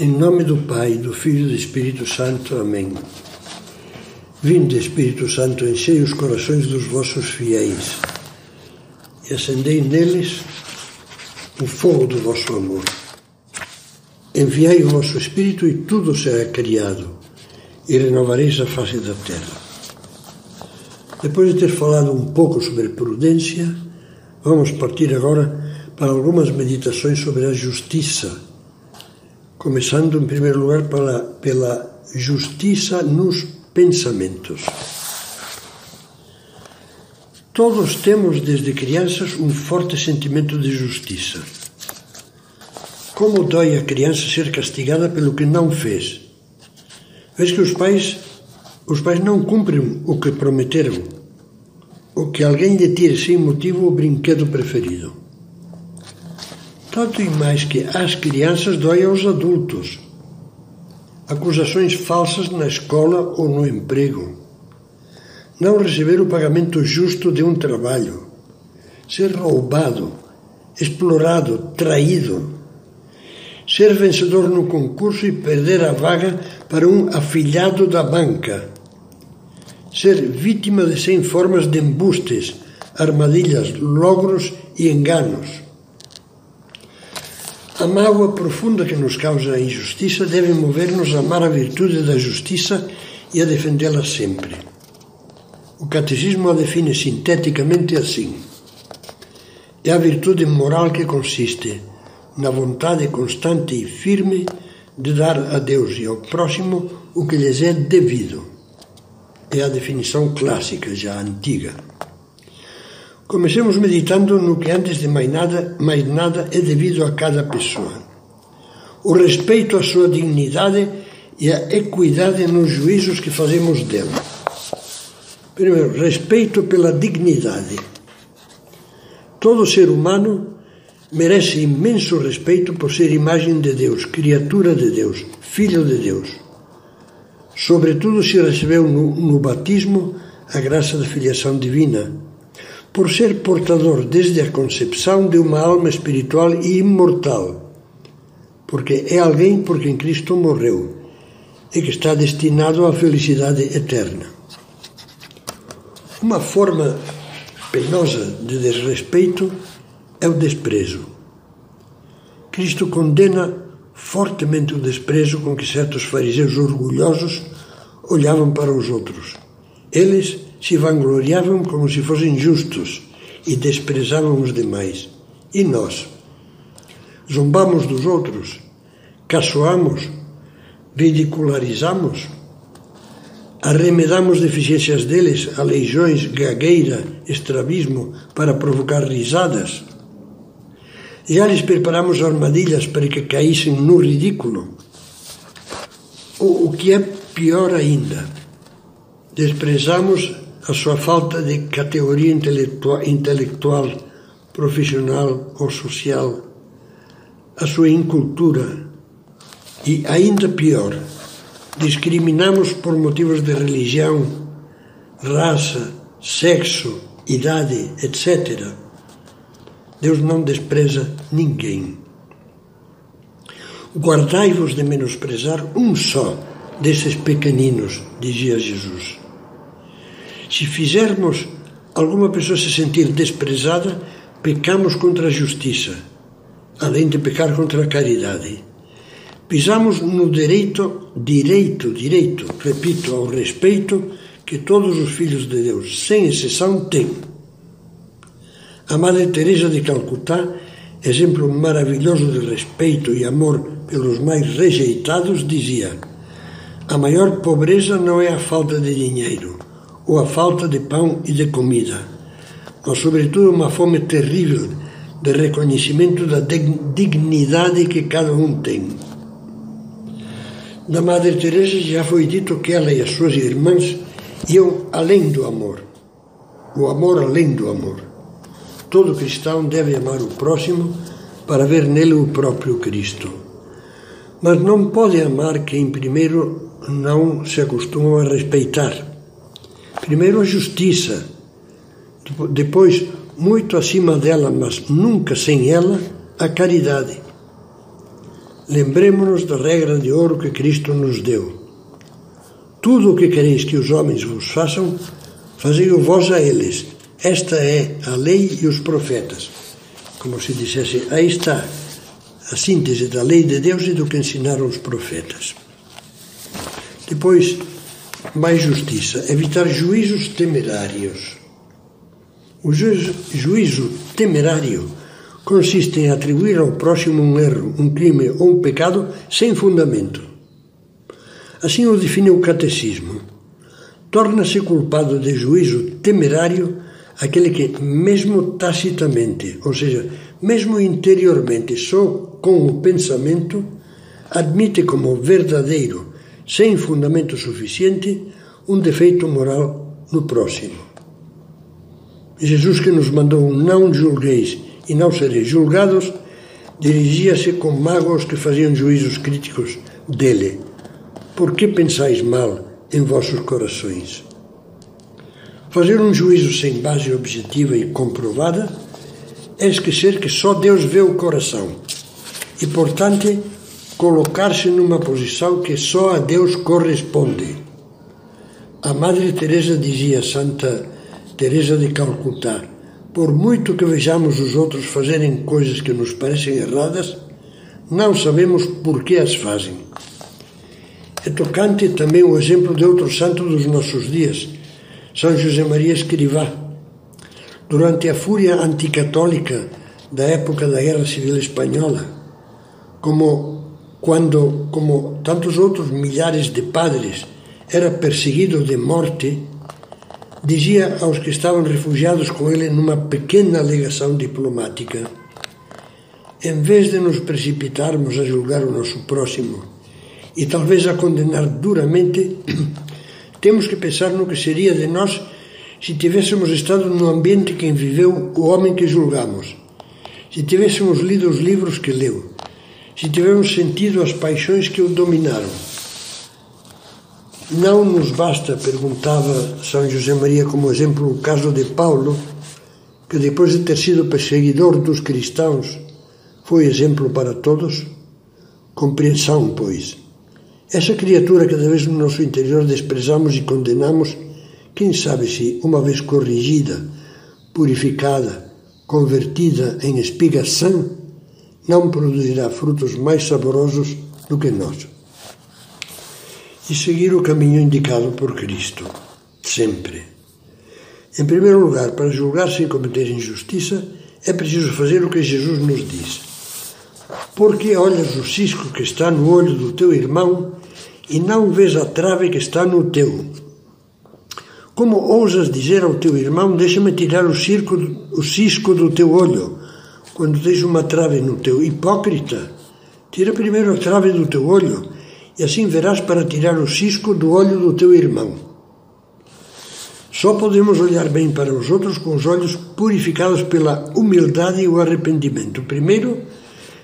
Em nome do Pai, do Filho e do Espírito Santo. Amém. Vinde, Espírito Santo, enchei os corações dos vossos fiéis e acendei neles o fogo do vosso amor. Enviai o vosso Espírito e tudo será criado e renovareis a face da terra. Depois de ter falado um pouco sobre prudência, vamos partir agora para algumas meditações sobre a justiça começando em primeiro lugar pela, pela justiça nos pensamentos. Todos temos desde crianças um forte sentimento de justiça. Como dói a criança ser castigada pelo que não fez? Vês que os pais, os pais não cumprem o que prometeram, ou que alguém lhe tire sem motivo o brinquedo preferido. Tanto e mais que às crianças dói aos adultos. Acusações falsas na escola ou no emprego. Não receber o pagamento justo de um trabalho. Ser roubado, explorado, traído. Ser vencedor no concurso e perder a vaga para um afilhado da banca. Ser vítima de cem formas de embustes, armadilhas, logros e enganos a mágoa profunda que nos causa a injustiça deve mover-nos a amar a virtude da justiça e a defendê-la sempre. O catecismo a define sinteticamente assim: é a virtude moral que consiste na vontade constante e firme de dar a Deus e ao próximo o que lhes é devido. É a definição clássica, já antiga. Comecemos meditando no que antes de mais nada, mais nada é devido a cada pessoa. O respeito à sua dignidade e a equidade nos juízos que fazemos dela. Primeiro, respeito pela dignidade. Todo ser humano merece imenso respeito por ser imagem de Deus, criatura de Deus, filho de Deus. Sobretudo se recebeu no, no batismo a graça da filiação divina por ser portador desde a concepção de uma alma espiritual e imortal, porque é alguém por quem Cristo morreu e que está destinado à felicidade eterna. Uma forma penosa de desrespeito é o desprezo. Cristo condena fortemente o desprezo com que certos fariseus orgulhosos olhavam para os outros. Eles se vangloriavam como se fossem justos e desprezavam os demais. E nós? Zombamos dos outros? Caçoamos? Ridicularizamos? Arremedamos deficiências deles, aleijões, gagueira, estrabismo, para provocar risadas? Já lhes preparamos armadilhas para que caíssem no ridículo? Ou o que é pior ainda, desprezamos a sua falta de categoria intelectual, intelectual, profissional ou social, a sua incultura e, ainda pior, discriminamos por motivos de religião, raça, sexo, idade, etc. Deus não despreza ninguém. Guardai-vos de menosprezar um só desses pequeninos, dizia Jesus. Se fizermos alguma pessoa se sentir desprezada, pecamos contra a justiça, além de pecar contra a caridade. Pisamos no direito, direito, direito, repito, ao respeito que todos os filhos de Deus, sem exceção, têm. A Madre Teresa de Calcutá, exemplo maravilhoso de respeito e amor pelos mais rejeitados, dizia: A maior pobreza não é a falta de dinheiro, ou a falta de pão e de comida, mas, sobretudo, uma fome terrível de reconhecimento da dignidade que cada um tem. Da Madre Teresa já foi dito que ela e as suas irmãs iam além do amor, o amor além do amor. Todo cristão deve amar o próximo para ver nele o próprio Cristo. Mas não pode amar quem primeiro não se acostumam a respeitar Primeiro a justiça, depois, muito acima dela, mas nunca sem ela, a caridade. lembremos-nos da regra de ouro que Cristo nos deu. Tudo o que quereis que os homens vos façam, fazei-o vós a eles. Esta é a lei e os profetas. Como se dissesse, aí está a síntese da lei de Deus e do que ensinaram os profetas. Depois, mais justiça, evitar juízos temerários. O juízo temerário consiste em atribuir ao próximo um erro, um crime ou um pecado sem fundamento. Assim o define o catecismo. Torna-se culpado de juízo temerário aquele que, mesmo tacitamente, ou seja, mesmo interiormente, só com o pensamento, admite como verdadeiro, sem fundamento suficiente, um defeito moral no próximo. Jesus, que nos mandou não julgueis e não sereis julgados, dirigia-se com magos que faziam juízos críticos dele. Por que pensais mal em vossos corações? Fazer um juízo sem base objetiva e comprovada é esquecer que só Deus vê o coração e, portanto, colocar-se numa posição que só a Deus corresponde. A Madre Teresa dizia, Santa Teresa de Calcutá, por muito que vejamos os outros fazerem coisas que nos parecem erradas, não sabemos por que as fazem. É tocante também o exemplo de outro santo dos nossos dias, são José Maria Escrivá. Durante a fúria anticatólica da época da Guerra Civil Espanhola, como quando, como tantos outros milhares de padres, era perseguido de morte, dizia aos que estavam refugiados com ele numa pequena alegação diplomática: em vez de nos precipitarmos a julgar o nosso próximo e talvez a condenar duramente, temos que pensar no que seria de nós se tivéssemos estado no ambiente que viveu o homem que julgamos, se tivéssemos lido os livros que leu, se tivéssemos sentido as paixões que o dominaram. Não nos basta, perguntava São José Maria como exemplo, o caso de Paulo, que depois de ter sido perseguidor dos cristãos, foi exemplo para todos? Compreensão, pois essa criatura que talvez no nosso interior desprezamos e condenamos, quem sabe se, uma vez corrigida, purificada, convertida em espiga sã, não produzirá frutos mais saborosos do que nós. E seguir o caminho indicado por Cristo, sempre. Em primeiro lugar, para julgar sem cometer injustiça, é preciso fazer o que Jesus nos diz. Porque olhas o cisco que está no olho do teu irmão e não vês a trave que está no teu. Como ousas dizer ao teu irmão: Deixa-me tirar o, circo, o cisco do teu olho, quando tens uma trave no teu? Hipócrita! Tira primeiro a trave do teu olho, e assim verás para tirar o cisco do olho do teu irmão. Só podemos olhar bem para os outros com os olhos purificados pela humildade e o arrependimento. Primeiro,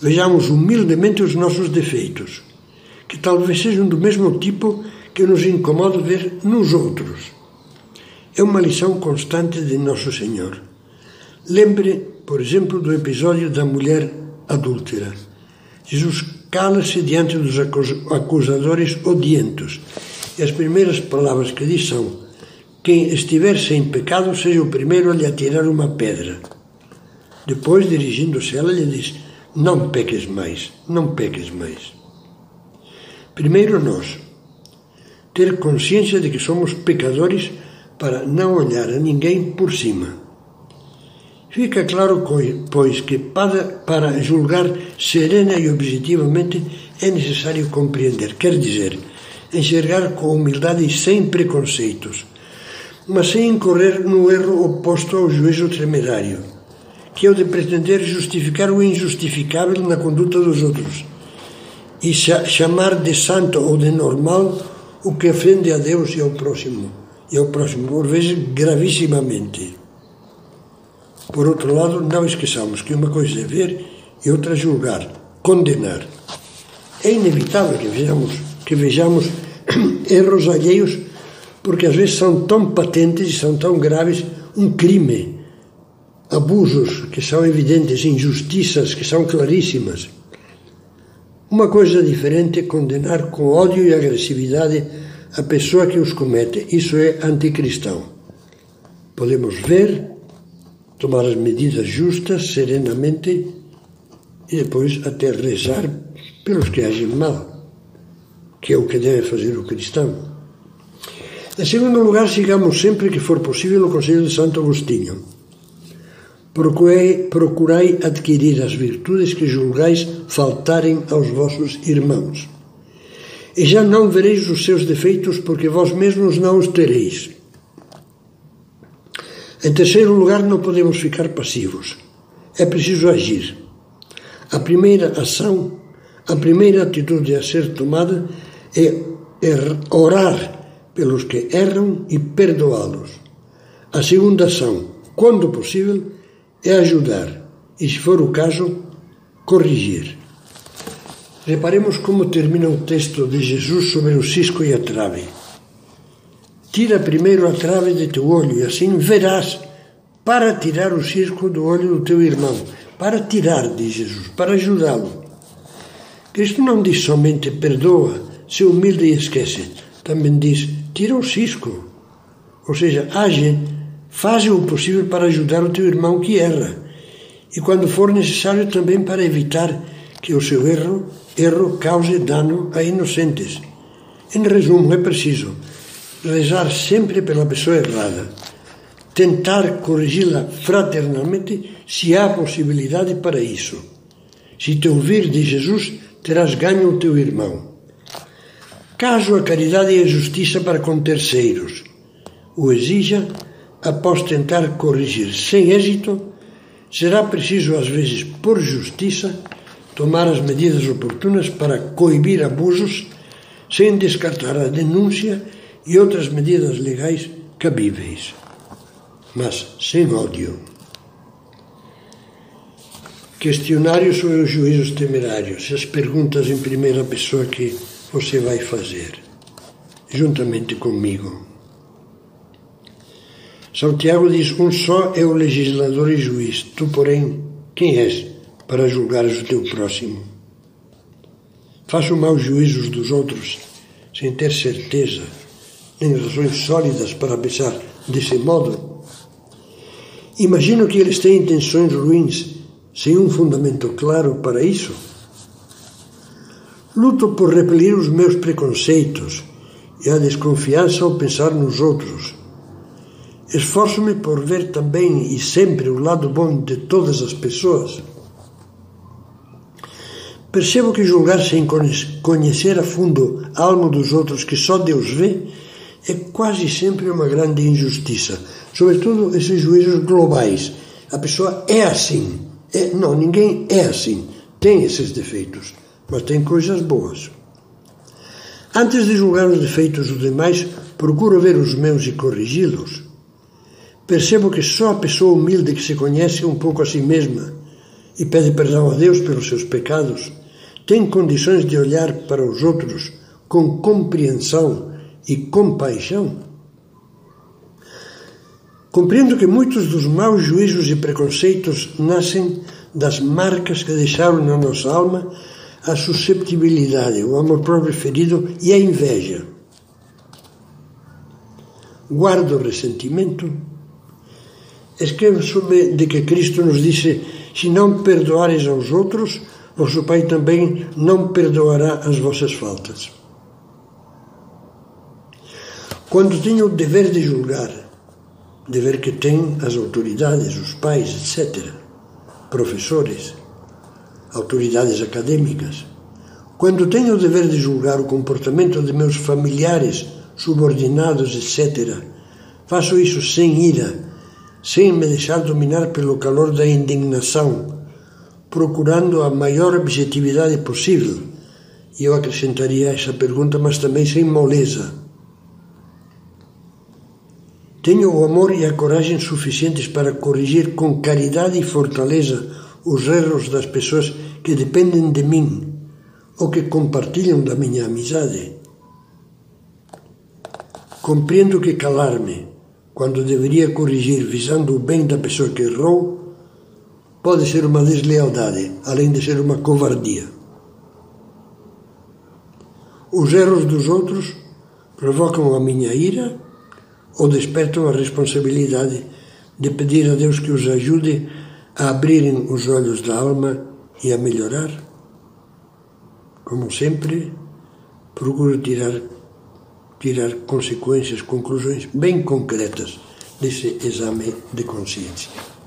vejamos humildemente os nossos defeitos que talvez sejam do mesmo tipo que nos incomoda ver nos outros. É uma lição constante de Nosso Senhor. Lembre, por exemplo, do episódio da mulher adúltera. Jesus cala-se diante dos acusadores odientos e as primeiras palavras que diz são: Quem estiver sem pecado seja o primeiro a lhe atirar uma pedra. Depois, dirigindo-se a ela, lhe diz: Não peques mais, não peques mais. Primeiro nós, ter consciência de que somos pecadores para não olhar a ninguém por cima. Fica claro, pois, que para, para julgar serena e objetivamente é necessário compreender, quer dizer, enxergar com humildade e sem preconceitos, mas sem incorrer no erro oposto ao juízo temerário, que é o de pretender justificar o injustificável na conduta dos outros e chamar de santo ou de normal o que ofende a Deus e ao próximo, e ao próximo, por vezes gravissimamente. Por outro lado, não esqueçamos que uma coisa é ver e outra julgar, condenar. É inevitável que vejamos, que vejamos erros alheios, porque às vezes são tão patentes e são tão graves, um crime, abusos que são evidentes, injustiças que são claríssimas Uma coisa diferente é condenar com ódio e agressividade a pessoa que os comete. Isso é anticristão. Podemos ver, tomar as medidas justas, serenamente, e depois até rezar pelos que agem mal, que é o que deve fazer o cristão. Em segundo lugar, sigamos sempre que for possível o conselho de Santo Agostinho Procurai, procurai adquirir as virtudes que julgais faltarem aos vossos irmãos. E já não vereis os seus defeitos, porque vós mesmos não os tereis. Em terceiro lugar, não podemos ficar passivos. É preciso agir. A primeira ação, a primeira atitude a ser tomada é, é orar pelos que erram e perdoá-los. A segunda ação, quando possível, é ajudar e, se for o caso, corrigir. Reparemos como termina o texto de Jesus sobre o cisco e a trave. Tira primeiro a trave de teu olho e assim verás para tirar o cisco do olho do teu irmão. Para tirar, diz Jesus, para ajudá-lo. Cristo não diz somente perdoa, se humilde e esquece. Também diz tira o cisco. Ou seja, age Faze o possível para ajudar o teu irmão que erra, e quando for necessário também para evitar que o seu erro, erro cause dano a inocentes. Em resumo, é preciso rezar sempre pela pessoa errada, tentar corrigi-la fraternalmente se há possibilidade para isso. Se te ouvir de Jesus, terás ganho o teu irmão. Caso a caridade e a justiça para com terceiros o exija, após tentar corrigir sem êxito, será preciso, às vezes, por justiça, tomar as medidas oportunas para coibir abusos, sem descartar a denúncia e outras medidas legais cabíveis, mas sem ódio. Questionário sobre os juízos temerários, as perguntas em primeira pessoa que você vai fazer, juntamente comigo. Santiago diz: Um só é o legislador e juiz. Tu, porém, quem és para julgares o teu próximo? Faço maus juízos dos outros sem ter certeza, nem razões sólidas para pensar desse modo? Imagino que eles têm intenções ruins sem um fundamento claro para isso. Luto por repelir os meus preconceitos e a desconfiança ao pensar nos outros Esforço-me por ver também e sempre o lado bom de todas as pessoas. Percebo que julgar sem conhecer a fundo a alma dos outros que só Deus vê é quase sempre uma grande injustiça, sobretudo esses juízos globais. A pessoa é assim. É, não, ninguém é assim. Tem esses defeitos, mas tem coisas boas. Antes de julgar os defeitos dos demais, procuro ver os meus e corrigi-los. Percebo que só a pessoa humilde que se conhece um pouco a si mesma e pede perdão a Deus pelos seus pecados tem condições de olhar para os outros com compreensão e compaixão. Compreendo que muitos dos maus juízos e preconceitos nascem das marcas que deixaram na nossa alma a susceptibilidade, o amor próprio ferido e a inveja. Guardo ressentimento Esqueço-me de que Cristo nos disse: Se não perdoares aos outros, vosso Pai também não perdoará as vossas faltas. Quando tenho o dever de julgar, dever que têm as autoridades, os pais, etc., professores, autoridades acadêmicas, quando tenho o dever de julgar o comportamento de meus familiares, subordinados, etc., faço isso sem ira sem me deixar dominar pelo calor da indignação, procurando a maior objetividade possível. E eu acrescentaria essa pergunta, mas também sem moleza. Tenho o amor e a coragem suficientes para corrigir com caridade e fortaleza os erros das pessoas que dependem de mim ou que compartilham da minha amizade. Compreendo que calar-me quando deveria corrigir visando o bem da pessoa que errou, pode ser uma deslealdade, além de ser uma covardia. Os erros dos outros provocam a minha ira ou despertam a responsabilidade de pedir a Deus que os ajude a abrirem os olhos da alma e a melhorar? Como sempre, procuro tirar, tirar consequências, conclusões bem concretas desse exame de consciência.